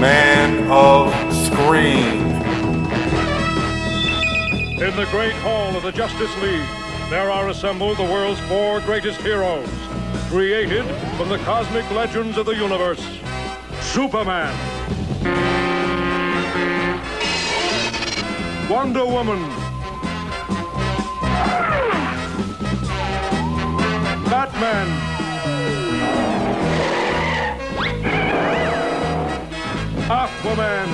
Man of Screen. In the great hall of the Justice League, there are assembled the world's four greatest heroes, created from the cosmic legends of the universe. Superman. Wonder Woman. Batman. Aquaman.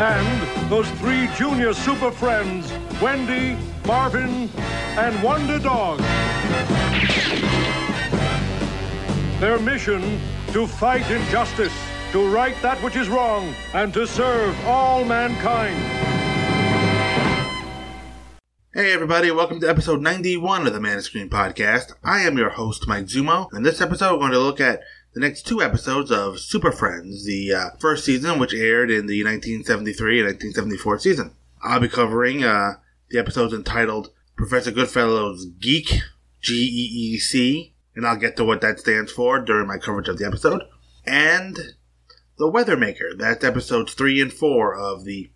And those three junior super friends, Wendy, Marvin, and Wonder Dog. Their mission to fight injustice, to right that which is wrong, and to serve all mankind. Hey everybody, welcome to episode 91 of the Man of Screen podcast. I am your host, Mike Zummo, and this episode we're going to look at the next two episodes of Super Friends, the uh, first season, which aired in the 1973 and 1974 season. I'll be covering uh, the episodes entitled Professor Goodfellow's Geek, G E E C, and I'll get to what that stands for during my coverage of the episode, and The Weathermaker. That's episodes 3 and 4 of the,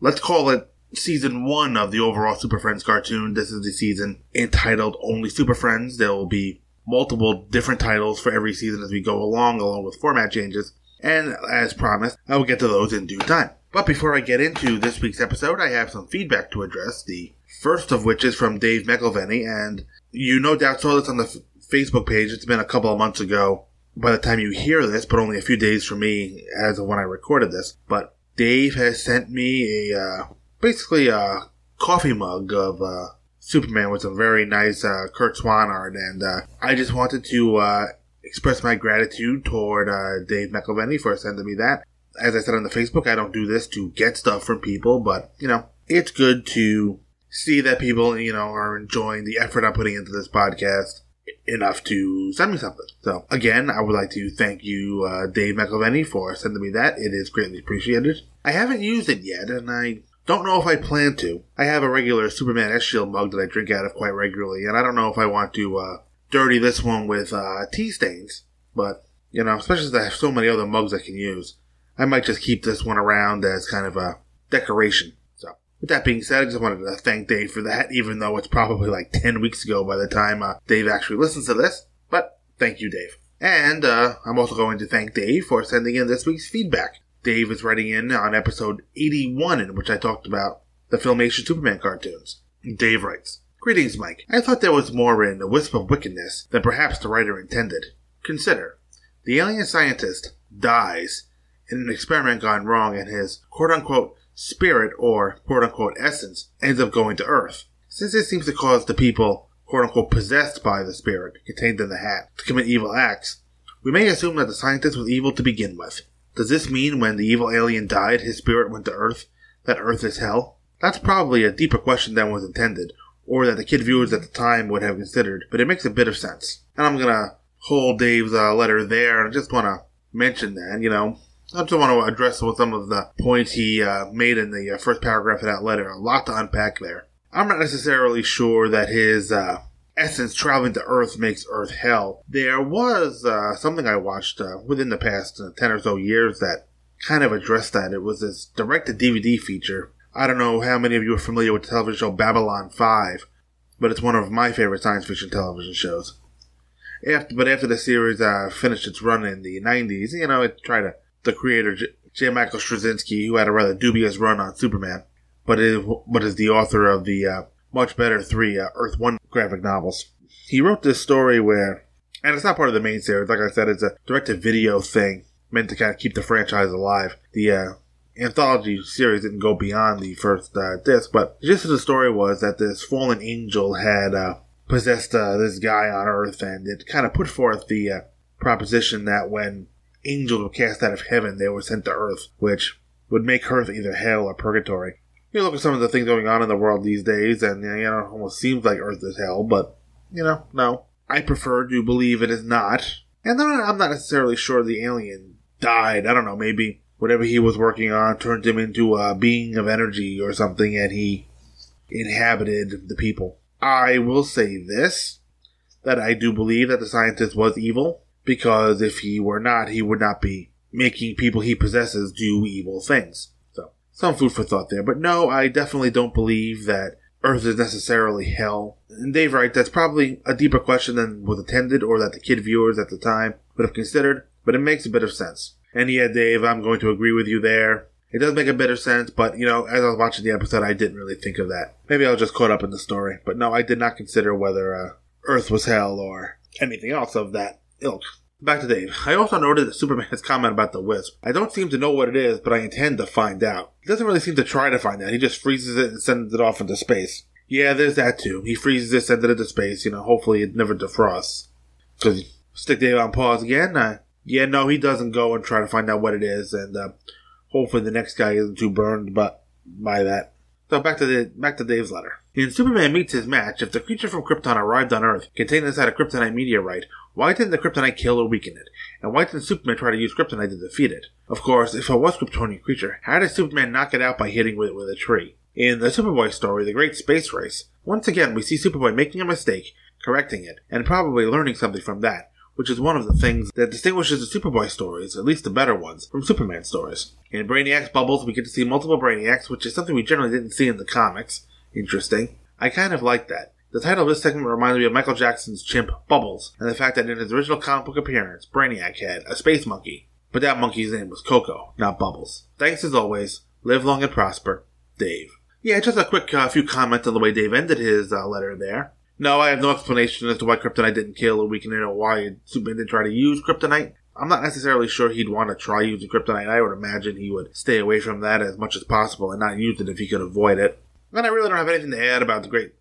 let's call it season one of the overall Super Friends cartoon. This is the season entitled Only Super Friends. There will be multiple different titles for every season as we go along, along with format changes. And as promised, I will get to those in due time. But before I get into this week's episode, I have some feedback to address. The first of which is from Dave McElveny, and you no doubt saw this on the f- Facebook page. It's been a couple of months ago by the time you hear this, but only a few days for me as of when I recorded this. But Dave has sent me a uh, basically a coffee mug of uh, Superman with some very nice uh, Curt Swan art, and uh, I just wanted to uh, express my gratitude toward uh, Dave McElveny for sending me that. As I said on the Facebook, I don't do this to get stuff from people, but you know, it's good to see that people you know are enjoying the effort I'm putting into this podcast enough to send me something. So again, I would like to thank you, uh, Dave McElveny, for sending me that. It is greatly appreciated. I haven't used it yet, and I don't know if I plan to. I have a regular Superman S Shield mug that I drink out of quite regularly, and I don't know if I want to uh, dirty this one with uh, tea stains. But, you know, especially since I have so many other mugs I can use, I might just keep this one around as kind of a decoration. So, with that being said, I just wanted to thank Dave for that, even though it's probably like 10 weeks ago by the time uh, Dave actually listens to this. But, thank you, Dave. And uh, I'm also going to thank Dave for sending in this week's feedback. Dave is writing in on episode 81, in which I talked about the Filmation Superman cartoons. Dave writes, Greetings, Mike. I thought there was more in A Wisp of Wickedness than perhaps the writer intended. Consider, the alien scientist dies in an experiment gone wrong and his quote-unquote spirit or quote-unquote essence ends up going to Earth. Since it seems to cause the people quote-unquote possessed by the spirit contained in the hat to commit evil acts, we may assume that the scientist was evil to begin with. Does this mean when the evil alien died, his spirit went to Earth, that Earth is hell? That's probably a deeper question than was intended, or that the kid viewers at the time would have considered, but it makes a bit of sense. And I'm gonna hold Dave's uh, letter there, and I just want to mention that, you know, I just want to address some of the points he uh, made in the uh, first paragraph of that letter. A lot to unpack there. I'm not necessarily sure that his uh, essence traveling to Earth makes Earth hell. There was uh, something I watched uh, within the past uh, 10 or so years that kind of addressed that. It was this direct to DVD feature. I don't know how many of you are familiar with the television show Babylon 5, but it's one of my favorite science fiction television shows. After, but after the series uh, finished its run in the 90s, you know, it tried to, the creator, J. Michael Straczynski, who had a rather dubious run on Superman, but is, but is the author of the uh, much better three uh, Earth One graphic novels. He wrote this story where, and it's not part of the main series. Like I said, it's a direct-to-video thing meant to kind of keep the franchise alive. The uh, anthology series didn't go beyond the first uh, disc, but the gist of the story was that this fallen angel had uh, possessed uh, this guy on Earth, and it kind of put forth the uh, proposition that when angels were cast out of heaven, they were sent to Earth, which would make Earth either hell or purgatory you look at some of the things going on in the world these days, and you know, it almost seems like Earth is hell. But you know, no, I prefer to believe it is not. And then I'm not necessarily sure the alien died. I don't know, maybe whatever he was working on turned him into a being of energy or something, and he inhabited the people. I will say this: that I do believe that the scientist was evil, because if he were not, he would not be making people he possesses do evil things. So, some food for thought there. But no, I definitely don't believe that Earth is necessarily hell. And Dave writes that's probably a deeper question than was intended or that the kid viewers at the time would have considered, but it makes a bit of sense. And yeah, Dave, I'm going to agree with you there. It does make a bit of sense, but you know, as I was watching the episode, I didn't really think of that. Maybe I was just caught up in the story. But no, I did not consider whether uh, Earth was hell or anything else of that ilk. Back to Dave. I also noted that Superman's comment about the wisp. I don't seem to know what it is, but I intend to find out. He doesn't really seem to try to find out. He just freezes it and sends it off into space. Yeah, there's that too. He freezes it, sends it into space. You know, hopefully it never defrosts. Because stick Dave on pause again. Uh, yeah, no, he doesn't go and try to find out what it is, and uh, hopefully the next guy isn't too burned, but by that. So back to the back to Dave's letter. In Superman meets his match, if the creature from Krypton arrived on Earth contained inside a kryptonite meteorite, why didn't the kryptonite kill or weaken it? And why didn't Superman try to use kryptonite to defeat it? Of course, if it was Kryptonian creature, how did Superman knock it out by hitting it with a tree? In the Superboy story, The Great Space Race, once again we see Superboy making a mistake, correcting it, and probably learning something from that, which is one of the things that distinguishes the Superboy stories, at least the better ones, from Superman stories. In Brainiac's Bubbles, we get to see multiple Brainiacs, which is something we generally didn't see in the comics. Interesting. I kind of like that. The title of this segment reminds me of Michael Jackson's chimp, Bubbles, and the fact that in his original comic book appearance, Brainiac had a space monkey. But that monkey's name was Coco, not Bubbles. Thanks as always. Live long and prosper. Dave. Yeah, just a quick uh, few comments on the way Dave ended his uh, letter there. No, I have no explanation as to why Kryptonite didn't kill or weaken it or why Superman didn't try to use Kryptonite. I'm not necessarily sure he'd want to try using Kryptonite. I would imagine he would stay away from that as much as possible and not use it if he could avoid it. And I really don't have anything to add about the Great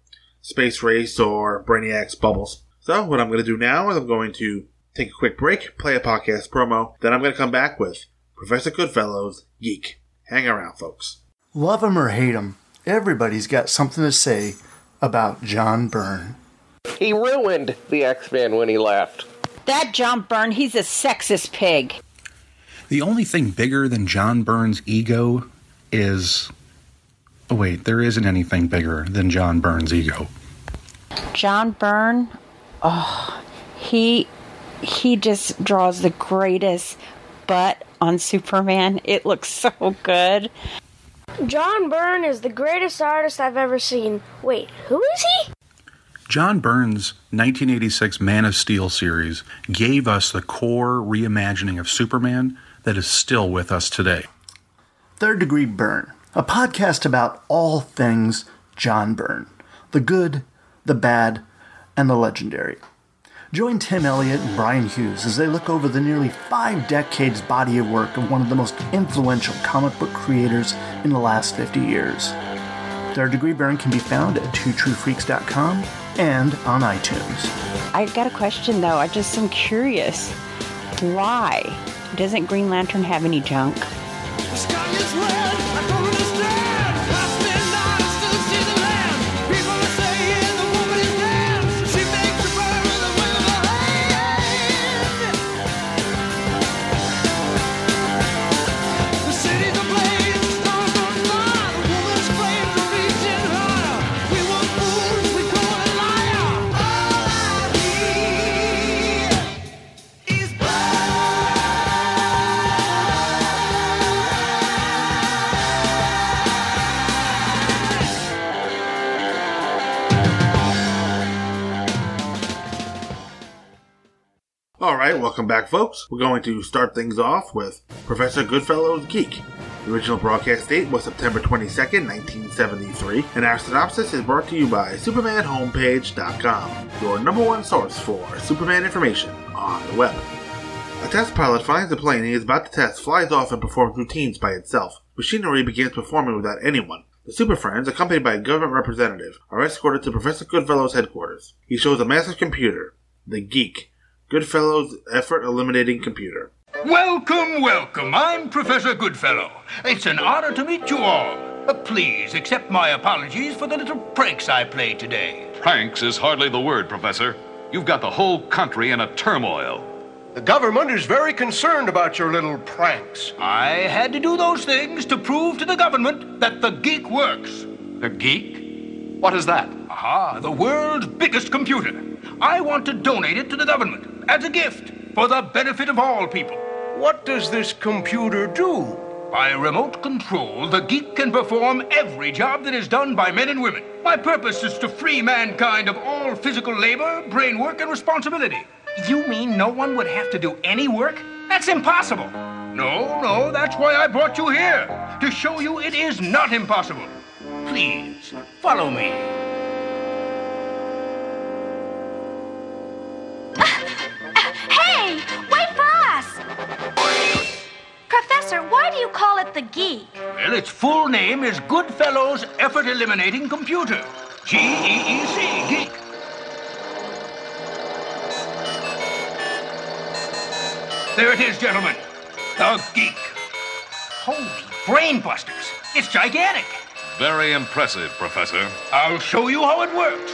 Space Race or Brainiac's Bubbles. So, what I'm going to do now is I'm going to take a quick break, play a podcast promo, then I'm going to come back with Professor Goodfellow's Geek. Hang around, folks. Love him or hate him, everybody's got something to say about John Byrne. He ruined the X Men when he left. That John Byrne, he's a sexist pig. The only thing bigger than John Byrne's ego is. Oh, wait, there isn't anything bigger than John Byrne's ego. John Byrne, oh, he he just draws the greatest butt on Superman. It looks so good. John Byrne is the greatest artist I've ever seen. Wait, who is he? John Byrne's 1986 Man of Steel series gave us the core reimagining of Superman that is still with us today. Third Degree Byrne, a podcast about all things John Byrne the good, the bad, and the legendary. Join Tim Elliott and Brian Hughes as they look over the nearly five decades body of work of one of the most influential comic book creators in the last 50 years. Third Degree Byrne can be found at twotruefreaks.com and on iTunes. I got a question though. I just am curious. Why doesn't Green Lantern have any junk? All right, welcome back, folks. We're going to start things off with Professor Goodfellow's Geek. The original broadcast date was September 22nd, 1973, and our synopsis is brought to you by SupermanHomepage.com, your number one source for Superman information on the web. A test pilot finds a plane he is about to test, flies off, and performs routines by itself. Machinery begins performing without anyone. The Super Friends, accompanied by a government representative, are escorted to Professor Goodfellow's headquarters. He shows a massive computer, the Geek, Goodfellow's effort eliminating computer. Welcome, welcome. I'm Professor Goodfellow. It's an honor to meet you all. Uh, please accept my apologies for the little pranks I played today. Pranks is hardly the word, Professor. You've got the whole country in a turmoil. The government is very concerned about your little pranks. I had to do those things to prove to the government that the geek works. The geek? What is that? Aha, the world's biggest computer. I want to donate it to the government as a gift for the benefit of all people. What does this computer do? By remote control, the geek can perform every job that is done by men and women. My purpose is to free mankind of all physical labor, brain work, and responsibility. You mean no one would have to do any work? That's impossible. No, no, that's why I brought you here. To show you it is not impossible. Please, follow me. Hey, wait for us! Professor, why do you call it the geek? Well, its full name is Goodfellow's Effort Eliminating Computer. G E E C, geek. There it is, gentlemen. The geek. Holy brainbusters. It's gigantic. Very impressive, Professor. I'll show you how it works.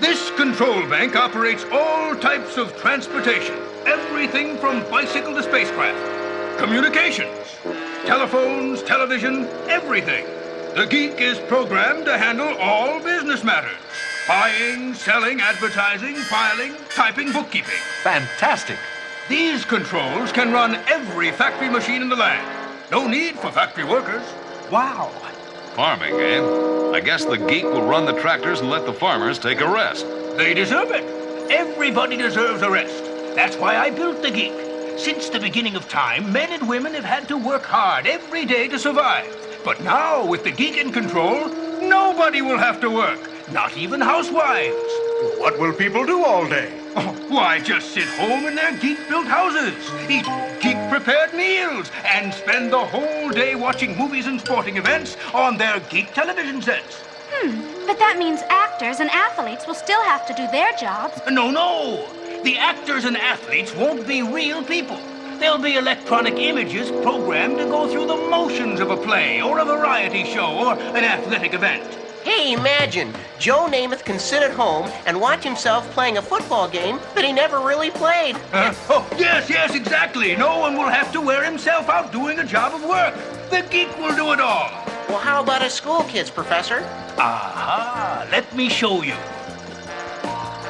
This control bank operates all types of transportation, everything from bicycle to spacecraft, communications, telephones, television, everything. The geek is programmed to handle all business matters buying, selling, advertising, filing, typing, bookkeeping. Fantastic. These controls can run every factory machine in the land. No need for factory workers. Wow. Farming, eh? I guess the geek will run the tractors and let the farmers take a rest. They deserve it. Everybody deserves a rest. That's why I built the geek. Since the beginning of time, men and women have had to work hard every day to survive. But now, with the geek in control, nobody will have to work. Not even housewives. What will people do all day? Oh, why, just sit home in their geek built houses, eat geek prepared meals, and spend the whole day watching movies and sporting events on their geek television sets. Hmm, but that means actors and athletes will still have to do their jobs. No, no. The actors and athletes won't be real people. They'll be electronic images programmed to go through the motions of a play or a variety show or an athletic event. Hey, imagine Joe Namath can sit at home and watch himself playing a football game that he never really played. Uh, oh, yes, yes, exactly. No one will have to wear himself out doing a job of work. The geek will do it all. Well, how about us school kids, Professor? Aha, let me show you.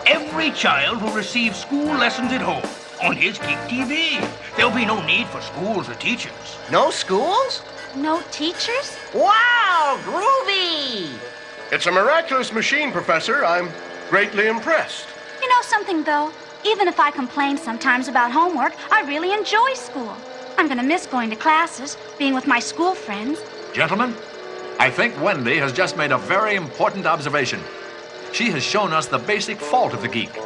Every child will receive school lessons at home on his Geek TV. There'll be no need for schools or teachers. No schools? No teachers? Wow, groovy! It's a miraculous machine, Professor. I'm greatly impressed. You know something, though? Even if I complain sometimes about homework, I really enjoy school. I'm gonna miss going to classes, being with my school friends. Gentlemen, I think Wendy has just made a very important observation. She has shown us the basic fault of the geek.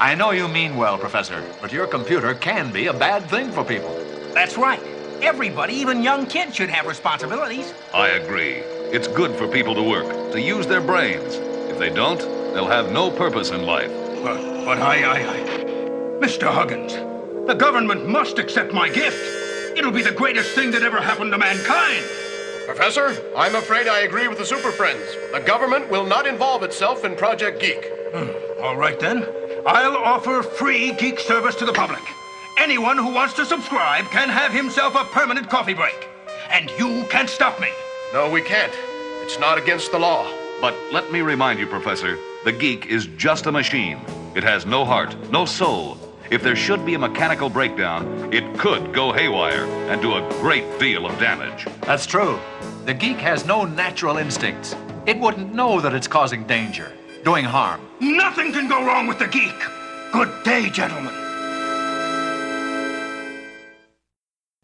I know you mean well, Professor, but your computer can be a bad thing for people. That's right. Everybody, even young kids, should have responsibilities. I agree. It's good for people to work, to use their brains. If they don't, they'll have no purpose in life. But, but I, I, I. Mr. Huggins, the government must accept my gift. It'll be the greatest thing that ever happened to mankind. Professor, I'm afraid I agree with the Super Friends. The government will not involve itself in Project Geek. Hmm, all right then. I'll offer free geek service to the public. Anyone who wants to subscribe can have himself a permanent coffee break. And you can't stop me. No, we can't. It's not against the law. But let me remind you, Professor, the geek is just a machine. It has no heart, no soul. If there should be a mechanical breakdown, it could go haywire and do a great deal of damage. That's true. The geek has no natural instincts. It wouldn't know that it's causing danger, doing harm. Nothing can go wrong with the geek. Good day, gentlemen.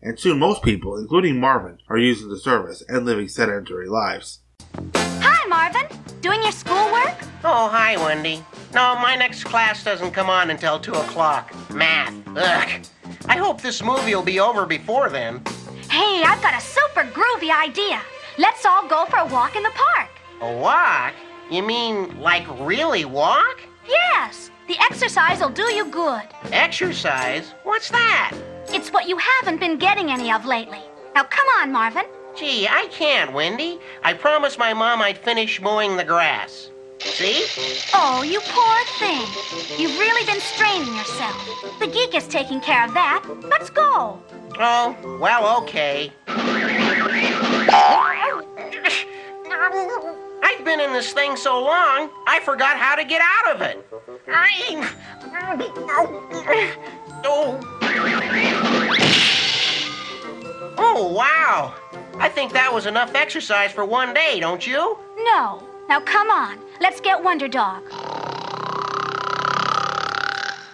And soon most people, including Marvin, are using the service and living sedentary lives. Hi, Marvin. Doing your schoolwork? Oh, hi, Wendy. No, my next class doesn't come on until 2 o'clock. Math. Ugh. I hope this movie will be over before then. Hey, I've got a super groovy idea. Let's all go for a walk in the park. A walk? You mean like really walk? Yes, the exercise will do you good. Exercise? What's that? It's what you haven't been getting any of lately. Now, come on, Marvin. Gee, I can't, Wendy. I promised my mom I'd finish mowing the grass. See? Oh, you poor thing. You've really been straining yourself. The geek is taking care of that. Let's go. Oh, well, okay. I've been in this thing so long, I forgot how to get out of it. I. Oh. Oh, wow. I think that was enough exercise for one day, don't you? No. Now come on. Let's get Wonder Dog.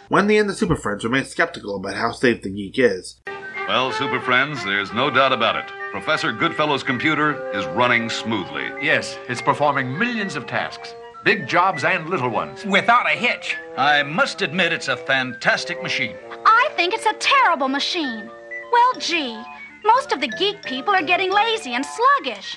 Wendy and the Super Friends remain skeptical about how safe the geek is. Well, Super Friends, there's no doubt about it. Professor Goodfellow's computer is running smoothly. Yes, it's performing millions of tasks, big jobs and little ones. Without a hitch. I must admit it's a fantastic machine. I think it's a terrible machine. Well, gee, most of the geek people are getting lazy and sluggish.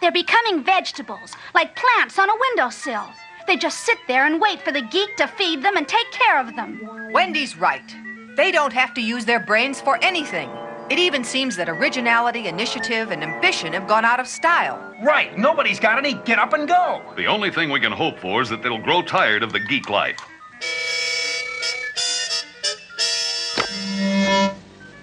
They're becoming vegetables, like plants on a windowsill. They just sit there and wait for the geek to feed them and take care of them. Wendy's right. They don't have to use their brains for anything. It even seems that originality, initiative, and ambition have gone out of style. Right. Nobody's got any get up and go. The only thing we can hope for is that they'll grow tired of the geek life.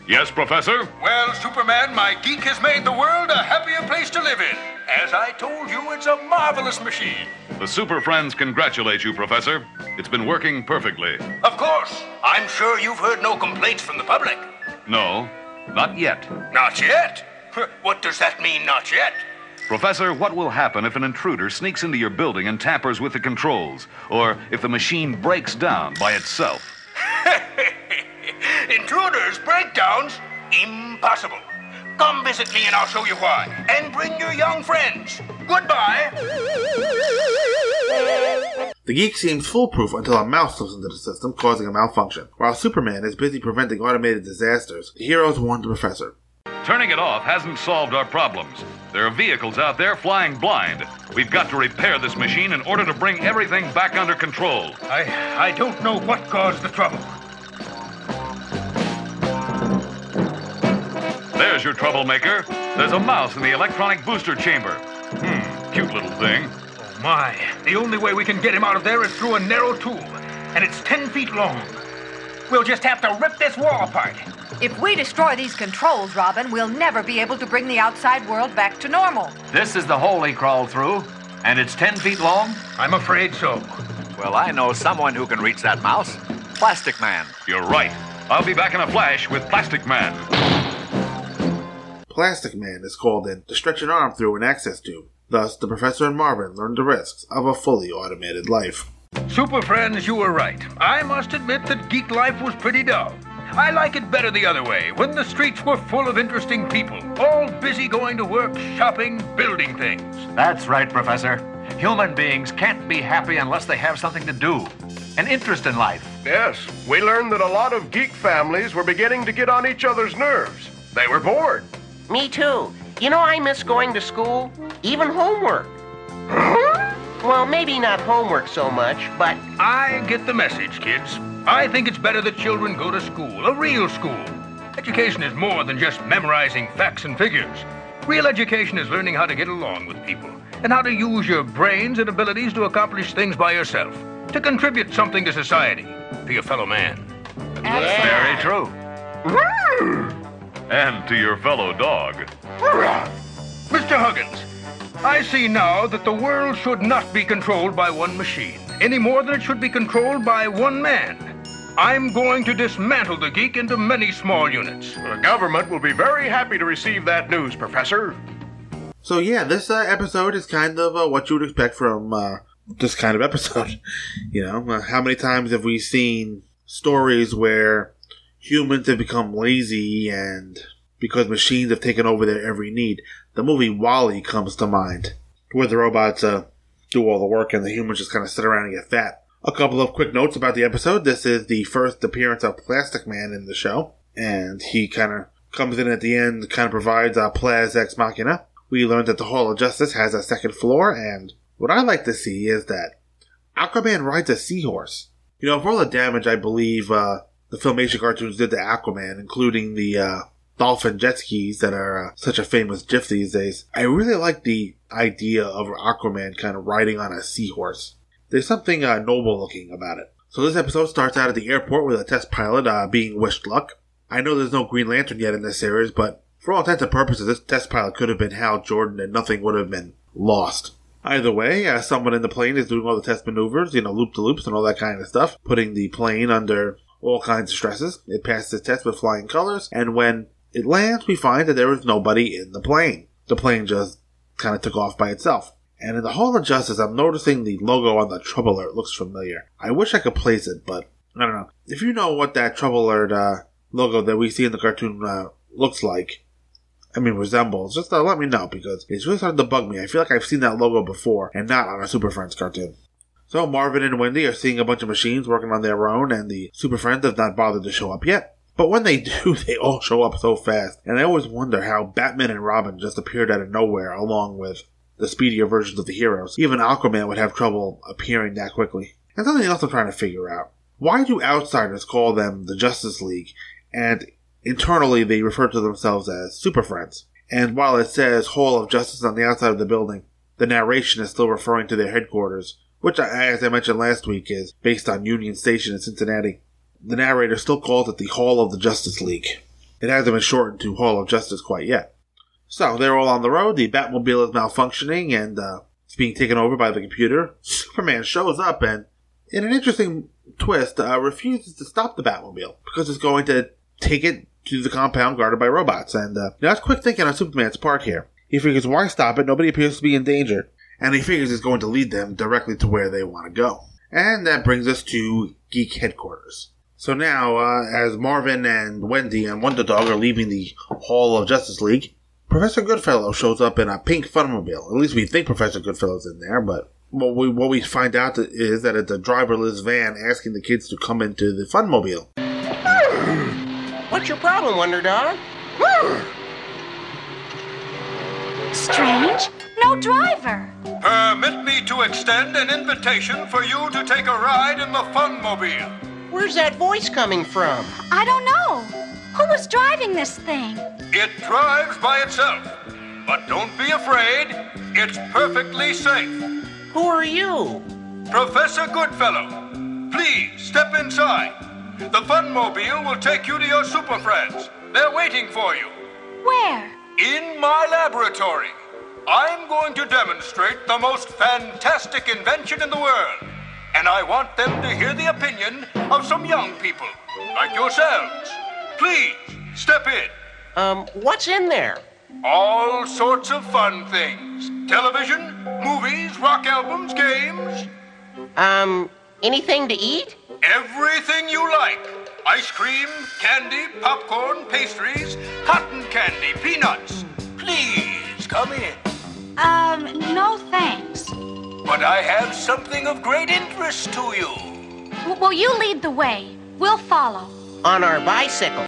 Yes, Professor? Well, Superman, my geek has made the world a happier place to live in. As I told you, it's a marvelous machine. The Super Friends congratulate you, Professor. It's been working perfectly. Of course. I'm sure you've heard no complaints from the public. No, not yet. Not yet? What does that mean, not yet? Professor, what will happen if an intruder sneaks into your building and tampers with the controls? Or if the machine breaks down by itself? Intruders, breakdowns? Impossible. Come visit me and I'll show you why. And bring your young friends. Goodbye. The geek seems foolproof until a mouse slips into the system, causing a malfunction. While Superman is busy preventing automated disasters, the heroes warn the professor. Turning it off hasn't solved our problems. There are vehicles out there flying blind. We've got to repair this machine in order to bring everything back under control. I I don't know what caused the trouble. There's your troublemaker. There's a mouse in the electronic booster chamber. Hmm, cute little thing. My. The only way we can get him out of there is through a narrow tube. And it's ten feet long. We'll just have to rip this wall apart. If we destroy these controls, Robin, we'll never be able to bring the outside world back to normal. This is the hole he crawled through, and it's 10 feet long? I'm afraid so. Well, I know someone who can reach that mouse Plastic Man. You're right. I'll be back in a flash with Plastic Man. Plastic Man is called in to stretch an arm through an access tube. Thus, the professor and Marvin learned the risks of a fully automated life. Super friends, you were right. I must admit that geek life was pretty dull. I like it better the other way, when the streets were full of interesting people, all busy going to work, shopping, building things. That's right, Professor. Human beings can't be happy unless they have something to do, an interest in life. Yes, we learned that a lot of geek families were beginning to get on each other's nerves. They were bored. Me too. You know, I miss going to school, even homework. well, maybe not homework so much, but. I get the message, kids. I think it's better that children go to school, a real school. Education is more than just memorizing facts and figures. Real education is learning how to get along with people and how to use your brains and abilities to accomplish things by yourself, to contribute something to society, to your fellow man. That's very true. And to your fellow dog. Mr. Huggins, I see now that the world should not be controlled by one machine, any more than it should be controlled by one man. I'm going to dismantle the geek into many small units. The government will be very happy to receive that news, Professor. So yeah, this uh, episode is kind of uh, what you would expect from uh, this kind of episode. you know, uh, how many times have we seen stories where humans have become lazy and because machines have taken over their every need? The movie WALL-E comes to mind, where the robots uh, do all the work and the humans just kind of sit around and get fat. A couple of quick notes about the episode. This is the first appearance of Plastic Man in the show, and he kind of comes in at the end, kind of provides a Plaz Ex Machina. We learned that the Hall of Justice has a second floor, and what I like to see is that Aquaman rides a seahorse. You know, for all the damage I believe uh, the Filmation cartoons did to Aquaman, including the uh, dolphin jet skis that are uh, such a famous GIF these days, I really like the idea of Aquaman kind of riding on a seahorse. There's something uh, noble looking about it. So this episode starts out at the airport with a test pilot uh, being wished luck. I know there's no Green Lantern yet in this series, but for all intents and purposes, this test pilot could have been Hal Jordan and nothing would have been lost. Either way, uh, someone in the plane is doing all the test maneuvers, you know, loop to loops and all that kind of stuff, putting the plane under all kinds of stresses. It passes the test with flying colors, and when it lands, we find that there is nobody in the plane. The plane just kind of took off by itself. And in the Hall of Justice, I'm noticing the logo on the Trouble Alert looks familiar. I wish I could place it, but I don't know. If you know what that Trouble Alert uh, logo that we see in the cartoon uh, looks like, I mean resembles, just uh, let me know because it's really starting to bug me. I feel like I've seen that logo before and not on a Super Friends cartoon. So Marvin and Wendy are seeing a bunch of machines working on their own, and the Super Friends have not bothered to show up yet. But when they do, they all show up so fast, and I always wonder how Batman and Robin just appeared out of nowhere along with the speedier versions of the heroes. Even Aquaman would have trouble appearing that quickly. And something else I'm trying to figure out. Why do outsiders call them the Justice League, and internally they refer to themselves as Super Friends? And while it says Hall of Justice on the outside of the building, the narration is still referring to their headquarters, which, as I mentioned last week, is based on Union Station in Cincinnati. The narrator still calls it the Hall of the Justice League. It hasn't been shortened to Hall of Justice quite yet. So they're all on the road. The Batmobile is malfunctioning and uh, it's being taken over by the computer. Superman shows up and, in an interesting twist, uh, refuses to stop the Batmobile because it's going to take it to the compound guarded by robots. And uh, that's quick thinking on Superman's part here. He figures, why stop it? Nobody appears to be in danger. And he figures it's going to lead them directly to where they want to go. And that brings us to Geek headquarters. So now, uh, as Marvin and Wendy and Wonder Dog are leaving the Hall of Justice League, Professor Goodfellow shows up in a pink funmobile. At least we think Professor Goodfellow's in there, but what we what we find out is that it's a driverless van asking the kids to come into the funmobile. What's your problem, Wonder Dog? Strange. No driver. Permit me to extend an invitation for you to take a ride in the Funmobile. Where's that voice coming from? I don't know. Who was driving this thing? It drives by itself. But don't be afraid, it's perfectly safe. Who are you? Professor Goodfellow. Please step inside. The Funmobile will take you to your super friends. They're waiting for you. Where? In my laboratory. I'm going to demonstrate the most fantastic invention in the world. And I want them to hear the opinion of some young people, like yourselves. Please, step in. Um, what's in there? All sorts of fun things television, movies, rock albums, games. Um, anything to eat? Everything you like ice cream, candy, popcorn, pastries, cotton candy, peanuts. Please come in. Um, no thanks. But I have something of great interest to you. W- will you lead the way? We'll follow. On our bicycle.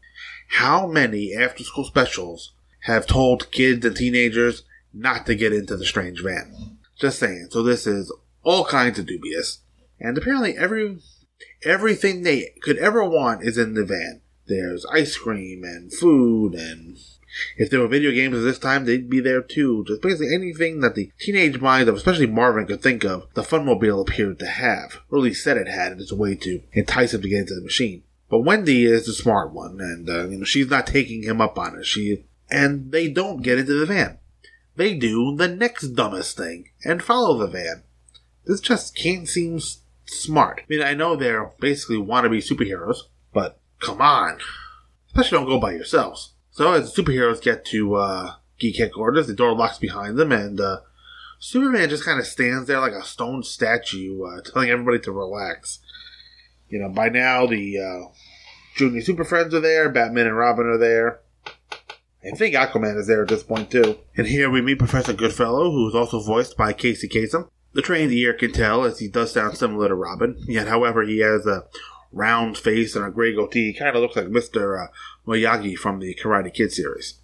How many after school specials have told kids and teenagers not to get into the strange van? Just saying. So this is all kinds of dubious. And apparently every everything they could ever want is in the van. There's ice cream and food and if there were video games at this time, they'd be there too. Just basically anything that the teenage mind of especially Marvin could think of, the Funmobile appeared to have. Or at least said it had as a way to entice him to get into the machine. But Wendy is the smart one, and uh, you know she's not taking him up on it. She and they don't get into the van. They do the next dumbest thing and follow the van. This just can't seem s- smart. I mean, I know they're basically wannabe superheroes, but come on, especially don't go by yourselves. So as the superheroes get to uh, Geek headquarters, the door locks behind them, and uh, Superman just kind of stands there like a stone statue, uh, telling everybody to relax. You know, by now the uh, Junior Super Friends are there, Batman and Robin are there. I think Aquaman is there at this point too. And here we meet Professor Goodfellow, who is also voiced by Casey Kasem. The trained ear can tell as he does sound similar to Robin, yet however he has a round face and a gray goatee. He kind of looks like Mr. Uh, Miyagi from the Karate Kid series.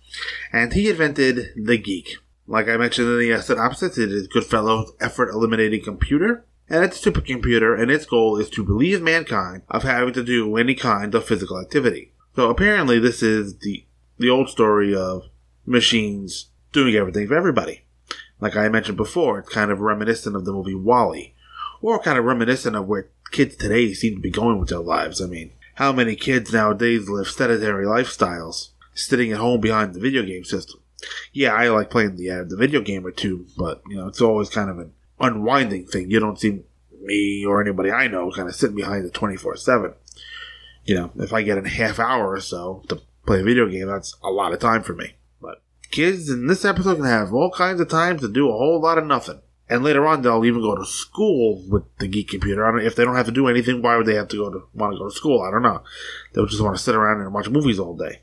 And he invented the Geek. Like I mentioned in the synopsis, it is Goodfellow's effort eliminating computer, and it's a supercomputer, and its goal is to relieve mankind of having to do any kind of physical activity. So apparently, this is the the old story of machines doing everything for everybody. Like I mentioned before, it's kind of reminiscent of the movie WALL-E, or kind of reminiscent of where kids today seem to be going with their lives. I mean, how many kids nowadays live sedentary lifestyles, sitting at home behind the video game system? Yeah, I like playing the uh, the video game or two, but you know, it's always kind of an unwinding thing. You don't see me or anybody I know kind of sitting behind the 24 7. You know, if I get a half hour or so to play a video game, that's a lot of time for me. But kids in this episode can have all kinds of time to do a whole lot of nothing. And later on, they'll even go to school with the geek computer. I don't, if they don't have to do anything, why would they have to go to want to go to school? I don't know. They'll just want to sit around and watch movies all day.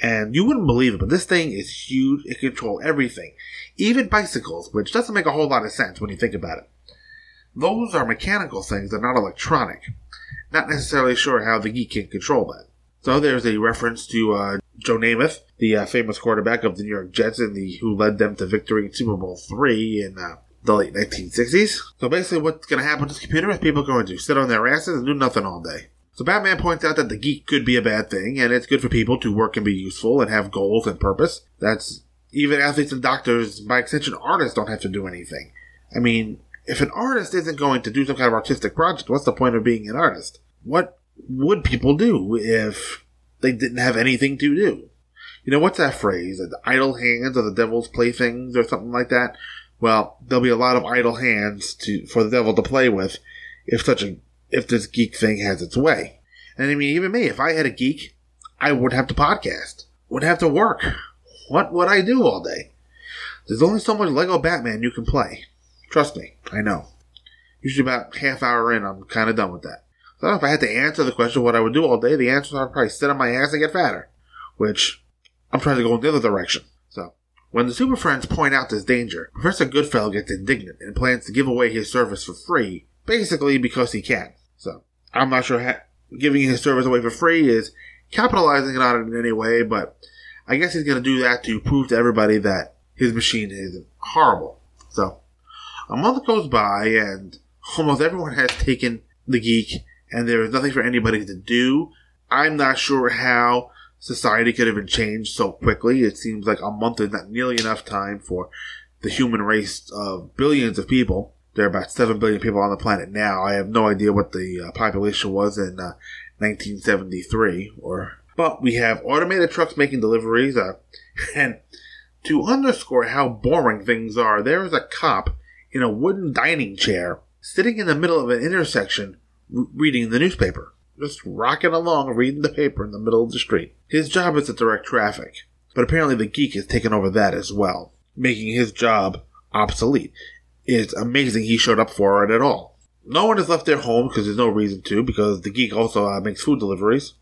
And you wouldn't believe it, but this thing is huge. It controls everything, even bicycles, which doesn't make a whole lot of sense when you think about it. Those are mechanical things; they're not electronic. Not necessarily sure how the geek can control that. So there's a reference to uh, Joe Namath, the uh, famous quarterback of the New York Jets, and the who led them to victory in Super Bowl three in uh, the late 1960s. So basically, what's going to happen to this computer is people are going to sit on their asses and do nothing all day. So Batman points out that the geek could be a bad thing, and it's good for people to work and be useful and have goals and purpose. That's even athletes and doctors, by extension, artists don't have to do anything. I mean, if an artist isn't going to do some kind of artistic project, what's the point of being an artist? What would people do if they didn't have anything to do? You know, what's that phrase? The idle hands are the devil's playthings or something like that? Well, there'll be a lot of idle hands to, for the devil to play with if such a, if this geek thing has its way. And I mean, even me, if I had a geek, I would have to podcast, would have to work. What would I do all day? There's only so much Lego Batman you can play. Trust me, I know. Usually about half hour in, I'm kind of done with that. So if I had to answer the question what I would do all day, the answer is I'd probably sit on my ass and get fatter. Which, I'm trying to go in the other direction. When the Super Friends point out this danger, Professor Goodfellow gets indignant and plans to give away his service for free, basically because he can. So, I'm not sure giving his service away for free is capitalizing on it in any way, but I guess he's going to do that to prove to everybody that his machine is horrible. So, a month goes by and almost everyone has taken the geek and there is nothing for anybody to do. I'm not sure how society could have been changed so quickly. It seems like a month is not nearly enough time for the human race of billions of people. There are about 7 billion people on the planet now. I have no idea what the uh, population was in uh, 1973 or but we have automated trucks making deliveries uh, and to underscore how boring things are, there is a cop in a wooden dining chair sitting in the middle of an intersection reading the newspaper. Just rocking along, reading the paper in the middle of the street. His job is to direct traffic, but apparently the geek has taken over that as well, making his job obsolete. It's amazing he showed up for it at all. No one has left their home because there's no reason to, because the geek also uh, makes food deliveries.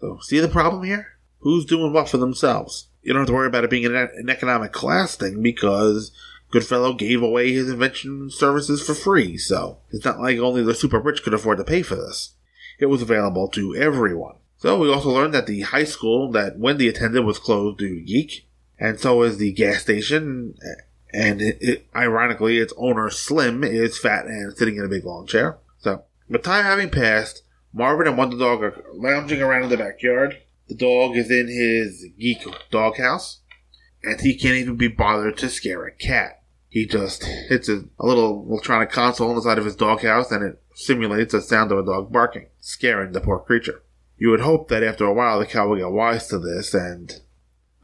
So, see the problem here? Who's doing what for themselves? You don't have to worry about it being an, an economic class thing because Goodfellow gave away his invention services for free, so it's not like only the super rich could afford to pay for this. It was available to everyone. So we also learned that the high school that Wendy attended was closed due to geek, and so is the gas station. And it, it, ironically, its owner Slim is fat and sitting in a big long chair. So, with time having passed, Marvin and Wonder Dog are lounging around in the backyard. The dog is in his geek doghouse, and he can't even be bothered to scare a cat. He just hits a, a little electronic console on the side of his doghouse, and it simulates the sound of a dog barking, scaring the poor creature. You would hope that after a while the cat will get wise to this and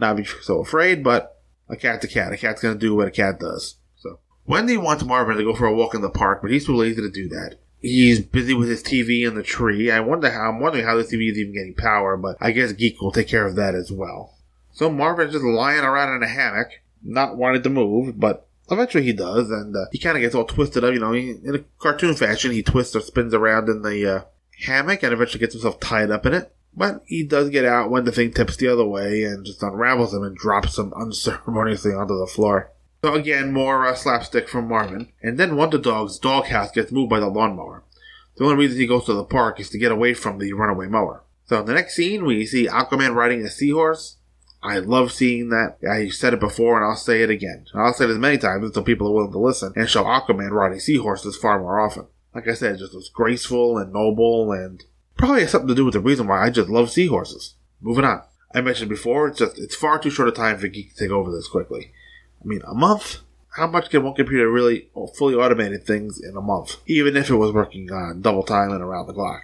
not be so afraid, but a cat's a cat. A cat's gonna do what a cat does. So Wendy wants Marvin to go for a walk in the park, but he's too lazy to do that. He's busy with his TV in the tree. I wonder how I'm wondering how this TV is even getting power, but I guess Geek will take care of that as well. So Marvin's just lying around in a hammock, not wanting to move, but eventually he does, and uh, he kind of gets all twisted up. You know, he, in a cartoon fashion, he twists or spins around in the uh, hammock and eventually gets himself tied up in it. But he does get out when the thing tips the other way and just unravels him and drops him unceremoniously onto the floor. So again, more uh, slapstick from Marvin. And then Wonder Dog's doghouse gets moved by the lawnmower. The only reason he goes to the park is to get away from the runaway mower. So in the next scene, we see Aquaman riding a seahorse. I love seeing that. I said it before and I'll say it again. I'll say it as many times until people are willing to listen and show Aquaman riding seahorses far more often. Like I said, it just was graceful and noble and probably has something to do with the reason why I just love seahorses. Moving on. I mentioned before, it's just, it's far too short a time for Geek to take over this quickly. I mean, a month? How much can one computer really fully automated things in a month? Even if it was working on double time and around the clock.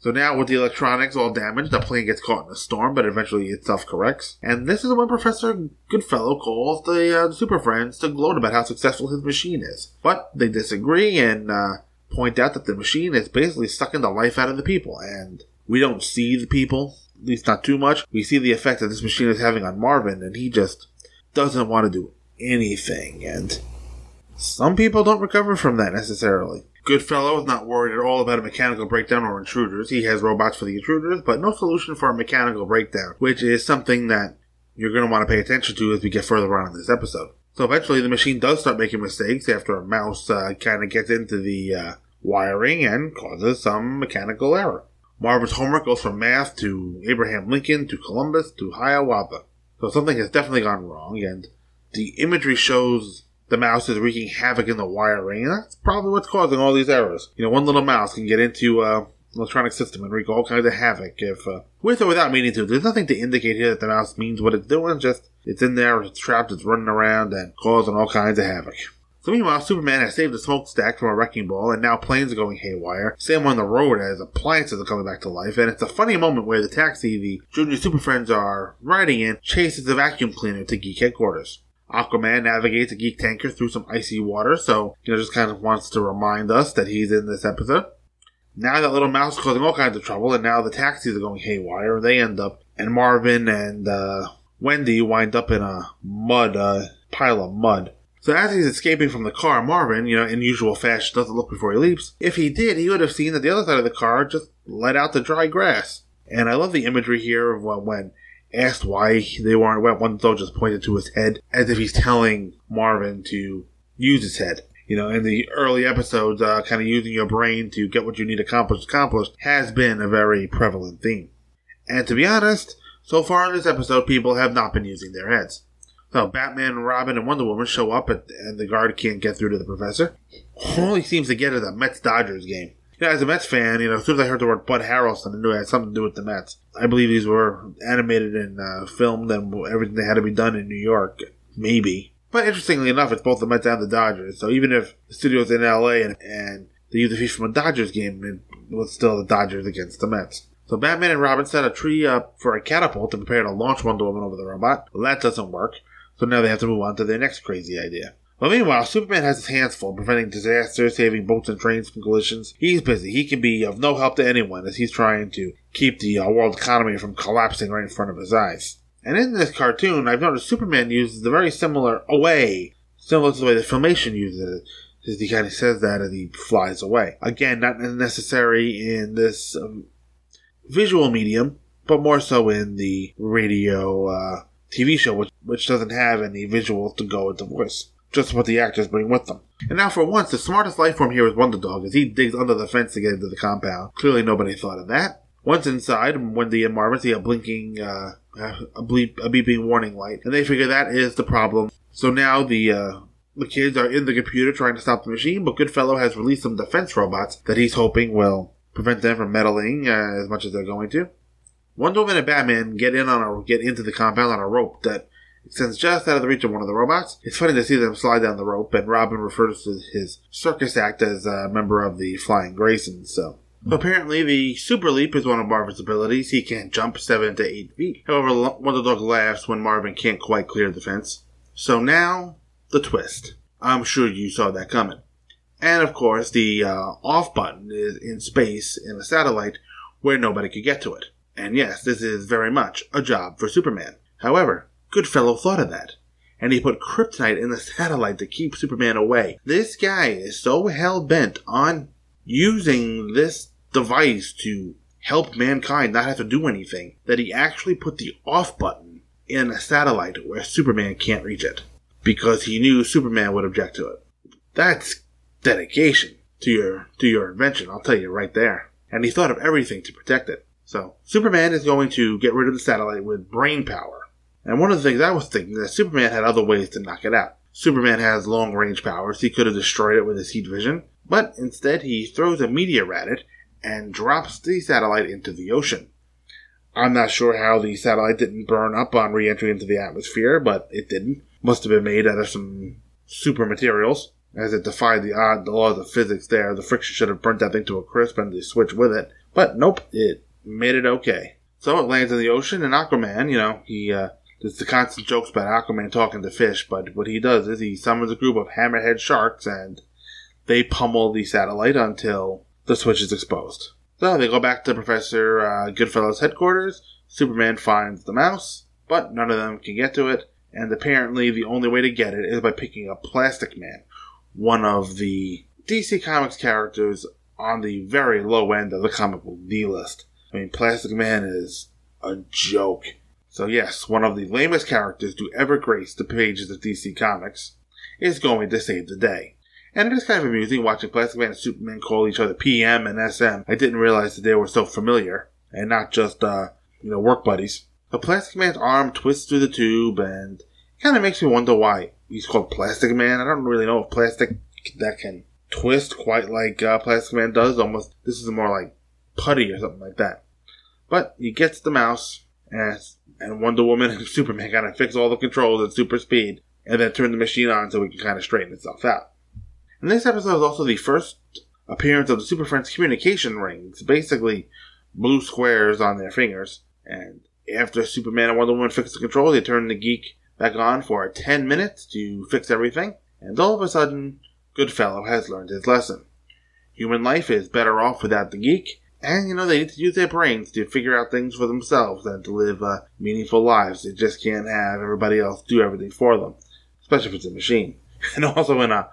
So now with the electronics all damaged, the plane gets caught in a storm, but eventually it self-corrects. And this is when Professor Goodfellow calls the, uh, Super Friends to gloat about how successful his machine is. But they disagree and uh, point out that the machine is basically sucking the life out of the people, and we don't see the people, at least not too much. We see the effect that this machine is having on Marvin, and he just doesn't want to do anything, and some people don't recover from that necessarily. Goodfellow is not worried at all about a mechanical breakdown or intruders. He has robots for the intruders, but no solution for a mechanical breakdown, which is something that you're going to want to pay attention to as we get further on in this episode. So eventually the machine does start making mistakes after a mouse uh, kind of gets into the uh, wiring and causes some mechanical error. Marvin's homework goes from math to Abraham Lincoln to Columbus to Hiawatha. So something has definitely gone wrong, and the imagery shows the mouse is wreaking havoc in the wiring, and that's probably what's causing all these errors. You know, one little mouse can get into uh, electronic system and wreak all kinds of havoc if, uh, with or without meaning to. There's nothing to indicate here that the mouse means what it's doing, just it's in there, it's trapped, it's running around and causing all kinds of havoc. So meanwhile, Superman has saved a smokestack from a wrecking ball, and now planes are going haywire. Same on the road as appliances are coming back to life, and it's a funny moment where the taxi the Junior Super Friends are riding in chases the vacuum cleaner to Geek headquarters. Aquaman navigates a geek tanker through some icy water, so, you know, just kind of wants to remind us that he's in this episode. Now that little mouse is causing all kinds of trouble, and now the taxis are going haywire, they end up, and Marvin and uh, Wendy wind up in a mud, uh, pile of mud. So as he's escaping from the car, Marvin, you know, in usual fashion, doesn't look before he leaps. If he did, he would have seen that the other side of the car just let out the dry grass. And I love the imagery here of when asked why they weren't wet, Wonder Dog just pointed to his head as if he's telling Marvin to use his head. You know, in the early episodes, uh, kind of using your brain to get what you need accomplished accomplished has been a very prevalent theme. And to be honest, so far in this episode, people have not been using their heads. So Batman, Robin, and Wonder Woman show up, at, and the guard can't get through to the professor. He seems to get is a Mets Dodgers game. You know, as a Mets fan, you know, as soon as I heard the word Bud Harrelson, I knew it had something to do with the Mets. I believe these were animated and uh, filmed, and everything that had to be done in New York. Maybe. But interestingly enough, it's both the Mets and the Dodgers. So even if the studio's in LA and, and they use the fish from a Dodgers game, it was still the Dodgers against the Mets. So Batman and Robin set a tree up for a catapult to prepare to launch Wonder Woman over the robot. Well, that doesn't work. So now they have to move on to their next crazy idea. But meanwhile, Superman has his hands full preventing disasters, saving boats and trains from collisions. He's busy. He can be of no help to anyone as he's trying to keep the uh, world economy from collapsing right in front of his eyes. And in this cartoon, I've noticed Superman uses a very similar away, similar to the way the Filmation uses it. As he kind of says that and he flies away. Again, not necessary in this um, visual medium, but more so in the radio uh, TV show, which, which doesn't have any visuals to go with the voice. Just what the actors bring with them. And now, for once, the smartest life form here is Wonder Dog as he digs under the fence to get into the compound. Clearly, nobody thought of that. Once inside, Wendy and Marvin see a blinking, uh, a, bleep, a beeping warning light, and they figure that is the problem. So now the uh, the kids are in the computer trying to stop the machine, but Goodfellow has released some defense robots that he's hoping will prevent them from meddling uh, as much as they're going to. Wonder Woman and Batman get in on a get into the compound on a rope that extends just out of the reach of one of the robots. It's funny to see them slide down the rope, and Robin refers to his circus act as a member of the Flying Graysons. So apparently, the Super Leap is one of Marvin's abilities. He can jump seven to eight feet. However, Wonder Dog laughs when Marvin can't quite clear the fence. So now the twist. I'm sure you saw that coming. And of course, the uh, off button is in space in a satellite where nobody could get to it. And yes, this is very much a job for Superman. However, Goodfellow thought of that. And he put kryptonite in the satellite to keep Superman away. This guy is so hell bent on using this device to help mankind not have to do anything that he actually put the off button in a satellite where Superman can't reach it. Because he knew Superman would object to it. That's dedication to your to your invention, I'll tell you right there. And he thought of everything to protect it. So, Superman is going to get rid of the satellite with brain power. And one of the things I was thinking that Superman had other ways to knock it out. Superman has long range powers. He could have destroyed it with his heat vision, but instead he throws a meteor at it and drops the satellite into the ocean. I'm not sure how the satellite didn't burn up on re-entry into the atmosphere, but it didn't. Must have been made out of some super materials. as it defied the odd laws of physics there. The friction should have burnt that thing to a crisp and the switch with it. But nope, it made it okay. So it lands in the ocean, and Aquaman, you know, he, uh, there's the constant jokes about Aquaman talking to fish, but what he does is he summons a group of hammerhead sharks and they pummel the satellite until the switch is exposed. So they go back to Professor uh, Goodfellow's headquarters. Superman finds the mouse, but none of them can get to it, and apparently the only way to get it is by picking up Plastic Man, one of the DC Comics characters on the very low end of the comic book D list. I mean, Plastic Man is a joke. So yes, one of the lamest characters to ever grace the pages of DC Comics is going to save the day. And it is kind of amusing watching Plastic Man and Superman call each other PM and SM. I didn't realize that they were so familiar and not just, uh, you know, work buddies. The Plastic Man's arm twists through the tube and kind of makes me wonder why he's called Plastic Man. I don't really know if plastic that can twist quite like uh, Plastic Man does. Almost, this is more like putty or something like that. But he gets the mouse and, and Wonder Woman and Superman kind of fix all the controls at super speed and then turn the machine on so we can kind of straighten itself out. And this episode is also the first appearance of the Super Friends communication rings, basically blue squares on their fingers. And after Superman and Wonder Woman fix the controls, they turn the geek back on for 10 minutes to fix everything. And all of a sudden, Goodfellow has learned his lesson. Human life is better off without the geek, and you know they need to use their brains to figure out things for themselves and to live uh, meaningful lives. They just can't have everybody else do everything for them, especially if it's a machine. And also in a